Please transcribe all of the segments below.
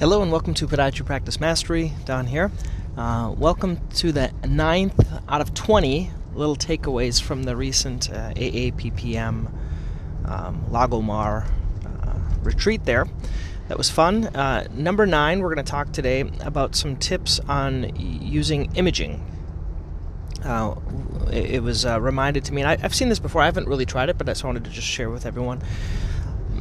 Hello and welcome to Podiatry Practice Mastery. Don here. Uh, welcome to the ninth out of 20 little takeaways from the recent uh, AAPPM um, Lagomar uh, retreat there. That was fun. Uh, number nine, we're going to talk today about some tips on using imaging. Uh, it, was uh, reminded to me, and I, have seen this before. I haven't really tried it, but I just wanted to just share with everyone.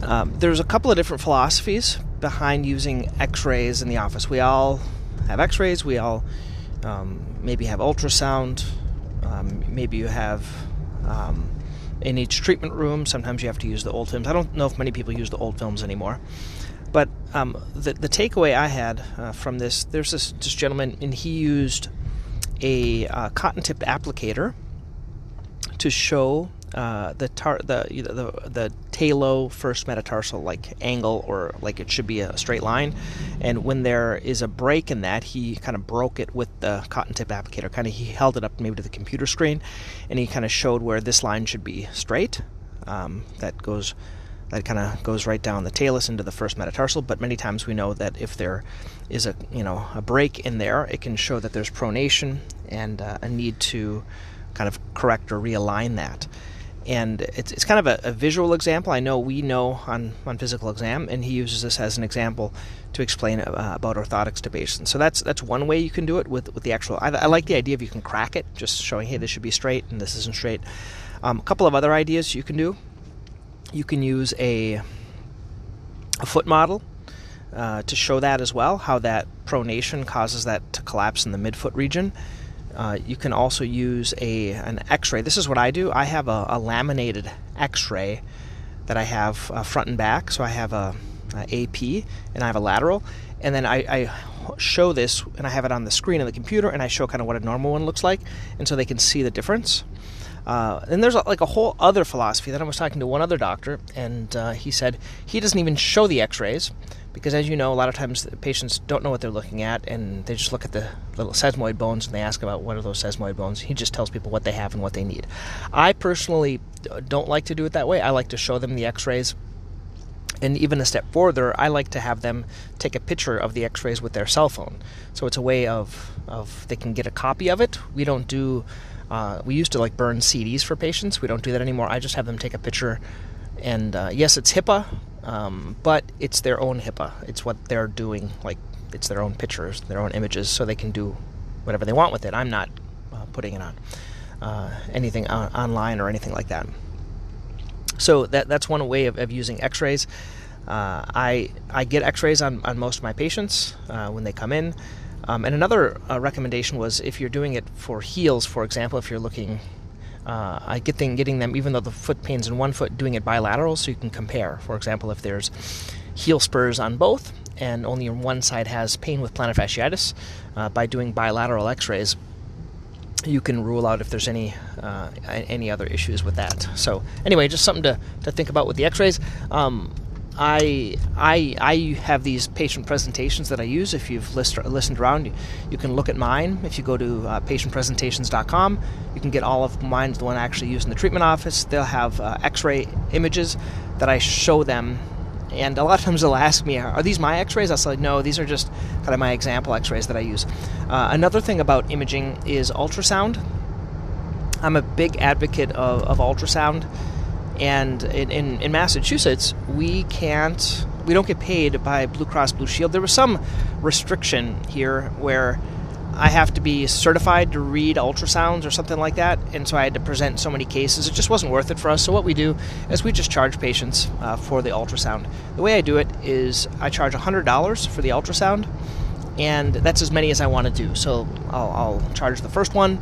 Um, there's a couple of different philosophies behind using x-rays in the office. We all have x-rays, we all um, maybe have ultrasound, um, maybe you have um, in each treatment room, sometimes you have to use the old films. I don't know if many people use the old films anymore. But um, the, the takeaway I had uh, from this, there's this, this, gentleman, and he used a uh, cotton tip applicator to show uh, the tar- the, the the talo first metatarsal like angle or like it should be a straight line, and when there is a break in that, he kind of broke it with the cotton tip applicator. Kind of he held it up maybe to the computer screen, and he kind of showed where this line should be straight. Um, that goes that kind of goes right down the talus into the first metatarsal. But many times we know that if there is a you know a break in there, it can show that there's pronation and uh, a need to kind of correct or realign that and it's, it's kind of a, a, visual example. I know we know on, on physical exam, and he uses this as an example to explain uh, about orthotics to patients. So that's that's one way you can do it with with the actual. I, I, like the idea of you can crack it, just showing hey this should be straight and this isn't straight. Um, a couple of other ideas you can do. You can use a a foot model uh, to show that as well, how that pronation causes that to collapse in the midfoot region. Uh, you can also use a an X-ray. This is what I do. I have a, a laminated X-ray that I have uh, front and back. So I have a, a, AP and I have a lateral, and then I, I, show this and I have it on the screen of the computer, and I show kind of what a normal one looks like, and so they can see the difference. Uh, and there's like a whole other philosophy that I was talking to one other doctor, and uh, he said he doesn't even show the X-rays because as you know, a lot of times patients don't know what they're looking at, and they just look at the little sesamoid bones and they ask about what are those sesamoid bones. He just tells people what they have and what they need. I personally don't like to do it that way. I like to show them the X-rays. And even a step further, I like to have them take a picture of the X-rays with their cell phone. So it's a way of of they can get a copy of it. We don't do. Uh, we used to like burn CDs for patients. We don't do that anymore. I just have them take a picture and uh, yes, it's HIPAA, um, but it's their own HIPAA. It's what they're doing. Like it's their own pictures, their own images, so they can do whatever they want with it. I'm not uh, putting it on uh, anything on- online or anything like that. So that that's one way of, of using X-rays. Uh, I I get X-rays on, on most of my patients uh, when they come in. Um, and another uh, recommendation was if you're doing it for heels, for example, if you're looking uh, I get getting them, even though the foot pain's in one foot, doing it bilateral so you can compare. For example, if there's heel spurs on both and only one side has pain with plantar fasciitis, uh, by doing bilateral x-rays, you can rule out if there's any uh, any other issues with that. So anyway, just something to, to think about with the x-rays. Um, I, I, I have these patient presentations that I use. If you've list, listened around, you, you, can look at mine. If you go to uh, patientpresentations.com, you can get all of mine, the one I actually use in the treatment office. They'll have uh, x ray images that I show them. And a lot of times they'll ask me, Are these my x rays? I'll say, No, these are just kind of my example x rays that I use. Uh, another thing about imaging is ultrasound. I'm a big advocate of, of ultrasound and in, in, in, Massachusetts, we can't, we don't get paid by Blue Cross Blue Shield. There was some restriction here where I have to be certified to read ultrasounds or something like that, and so I had to present so many cases. It just wasn't worth it for us. So what we do is we just charge patients uh, for the ultrasound. The way I do it is I charge $100 for the ultrasound, and that's as many as I want to do. So I'll, I'll charge the first one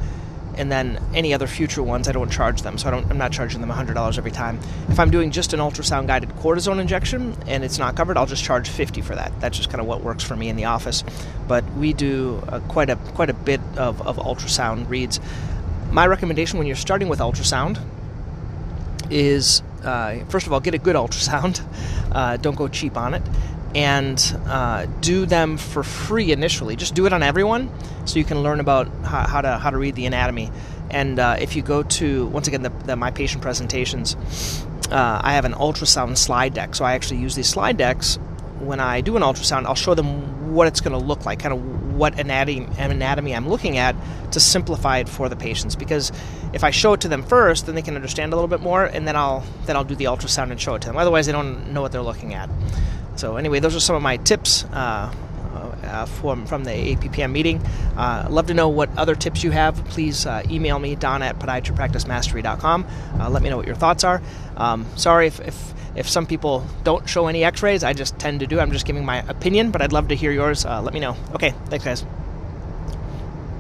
and then any other future ones I don't charge them, so I don't, I'm not charging them $100 every time. If I'm doing just an ultrasound guided cortisone injection and it's not covered, I'll just charge 50 for that. That's just kind of what works for me in the office. But we do uh, quite a quite a bit of, of ultrasound reads. My recommendation when you're starting with ultrasound is uh, first of all get a good ultrasound. Uh, don't go cheap on it and uh, do them for free initially. Just do it on everyone, so you can learn about how, how to how to read the anatomy. And uh, if you go to once again the, the my patient presentations, uh, I have an ultrasound slide deck. So I actually use these slide decks when I do an ultrasound, I'll show them what it's going to look like, kind of what anatomy, anatomy I'm looking at to simplify it for the patients. Because if I show it to them first, then they can understand a little bit more, and then I'll then I'll do the ultrasound and show it to them. Otherwise, they don't know what they're looking at. So anyway, those are some of my tips. Uh, uh, from, from the APPM meeting. Uh, love to know what other tips you have. Please uh, email me, don at podiatrypracticemastery.com. Uh, let me know what your thoughts are. Um, sorry if, if, if some people don't show any x rays. I just tend to do. I'm just giving my opinion, but I'd love to hear yours. Uh, let me know. Okay, thanks, guys.